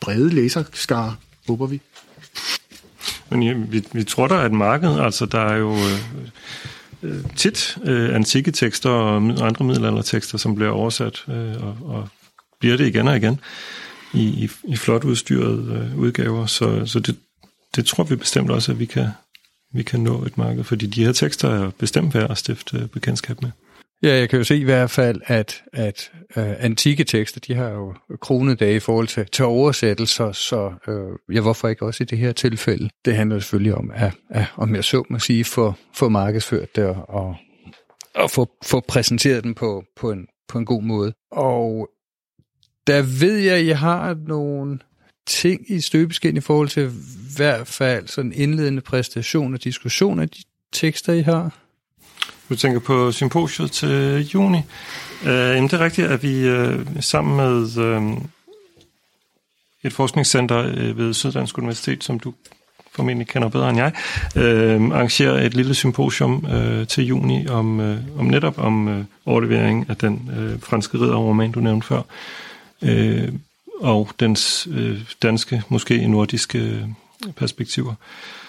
brede læserskare, håber vi. Men ja, vi, vi tror, der er et marked. Altså, der er jo øh, øh, tit øh, antikke tekster og andre middelaldertekster, som bliver oversat øh, og, og bliver det igen og igen i, i, i flot udstyrede øh, udgaver. Så, så det, det tror vi bestemt også, at vi kan, vi kan nå et marked, fordi de her tekster er bestemt værd at stifte bekendtskab med. Ja, jeg kan jo se i hvert fald, at, at uh, antikke tekster, de har jo kronedage i forhold til, til oversættelser, så uh, ja, hvorfor ikke også i det her tilfælde? Det handler selvfølgelig om, at, at om jeg så må sige, få, få markedsført det og, og, og få, få præsenteret den på, på, en, på en god måde. Og der ved jeg, at jeg har nogle ting i støbeskin i forhold til i hvert fald sådan indledende præstation og diskussion af de tekster, I har? Du tænker på symposiet til juni. Øh, jamen, det er rigtigt, at vi øh, sammen med øh, et forskningscenter øh, ved Syddansk Universitet, som du formentlig kender bedre end jeg, øh, arrangerer et lille symposium øh, til juni om, øh, om netop om øh, overlevering af den øh, franske ridderroman, du nævnte før, øh, og dens øh, danske, måske nordiske øh, perspektiver. Øh,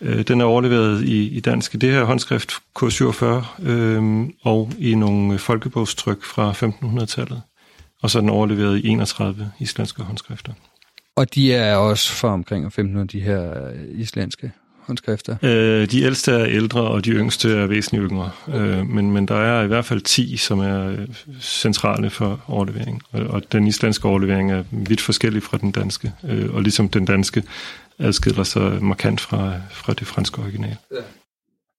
den er overleveret i, i dansk i det her håndskrift K47 øh, og i nogle folkebogstryk fra 1500-tallet. Og så er den overleveret i 31 islandske håndskrifter. Og de er også fra omkring 1500, de her øh, islandske håndskrifter? Øh, de ældste er ældre, og de yngste er væsentligt yngre. Øh, men, men der er i hvert fald 10, som er øh, centrale for overlevering. Og, og den islandske overlevering er vidt forskellig fra den danske. Øh, og ligesom den danske adskiller sig markant fra, fra det franske original. Ja.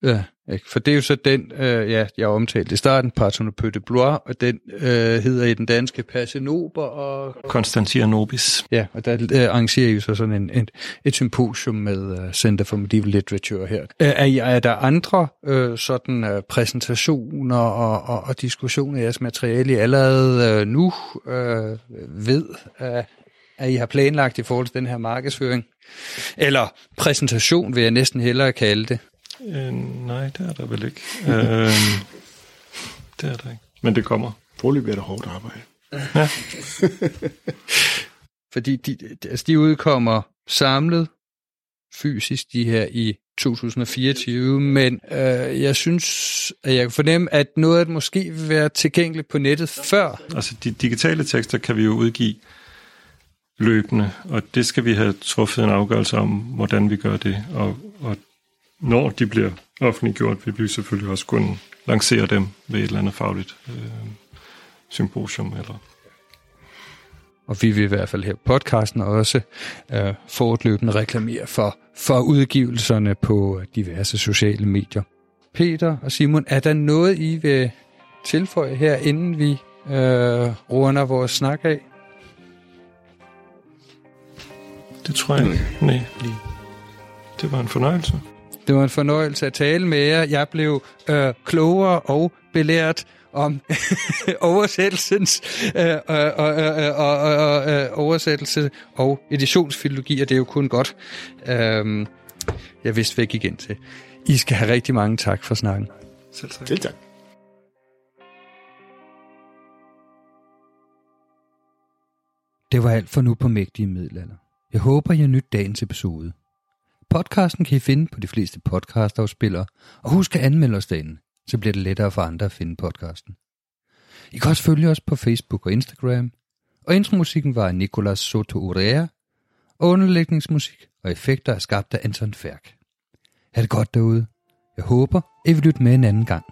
Ja, ikke? for det er jo så den, øh, ja, jeg omtalte i starten, Partenopeu de Blois, og den øh, hedder i den danske Passenober og... Constantinopis. Ja, og der øh, arrangerer jo så sådan en, en, et symposium med uh, Center for Medieval Literature her. Er, er, er der andre øh, sådan uh, præsentationer og, og, og diskussioner i jeres materiale, I allerede øh, nu øh, ved, øh, at I har planlagt i forhold til den her markedsføring? Eller præsentation vil jeg næsten hellere kalde det. Øh, nej, det er der vel ikke. øh, det er der ikke. Men det kommer. Forløb er det hårdt arbejde. Ja. Fordi de, altså de udkommer samlet fysisk, de her i 2024, men øh, jeg synes, at jeg kan fornemme, at noget af det måske vil være tilgængeligt på nettet før. Altså de digitale tekster kan vi jo udgive løbende, og det skal vi have truffet en afgørelse om, hvordan vi gør det, og, og når de bliver offentliggjort, vil vi selvfølgelig også kunne lancere dem ved et eller andet fagligt øh, symposium eller Og vi vil i hvert fald her på podcasten også øh, fortløbende reklamere for, for udgivelserne på øh, diverse sociale medier. Peter og Simon, er der noget, I vil tilføje her, inden vi øh, runder vores snak af? Det tror jeg ikke. Nej. Det var en fornøjelse. Det var en fornøjelse at tale med jer. Jeg blev øh, klogere og belært om oversættelsens øh, øh, øh, øh, øh, øh, oversættelse og editionsfilologi, og det er jo kun godt. Øh, jeg vidste væk igen til. I skal have rigtig mange tak for snakken. Selv tak. Selv tak. Det var alt for nu på Mægtige Middelalder. Jeg håber, I har nyt dagens episode. Podcasten kan I finde på de fleste podcastafspillere, og husk at anmelde os derinde, så bliver det lettere for andre at finde podcasten. I kan også følge os på Facebook og Instagram, og intromusikken var af Nicolas Soto Urea, og underlægningsmusik og effekter er skabt af Anton Færk. Ha' det godt derude. Jeg håber, I vil lytte med en anden gang.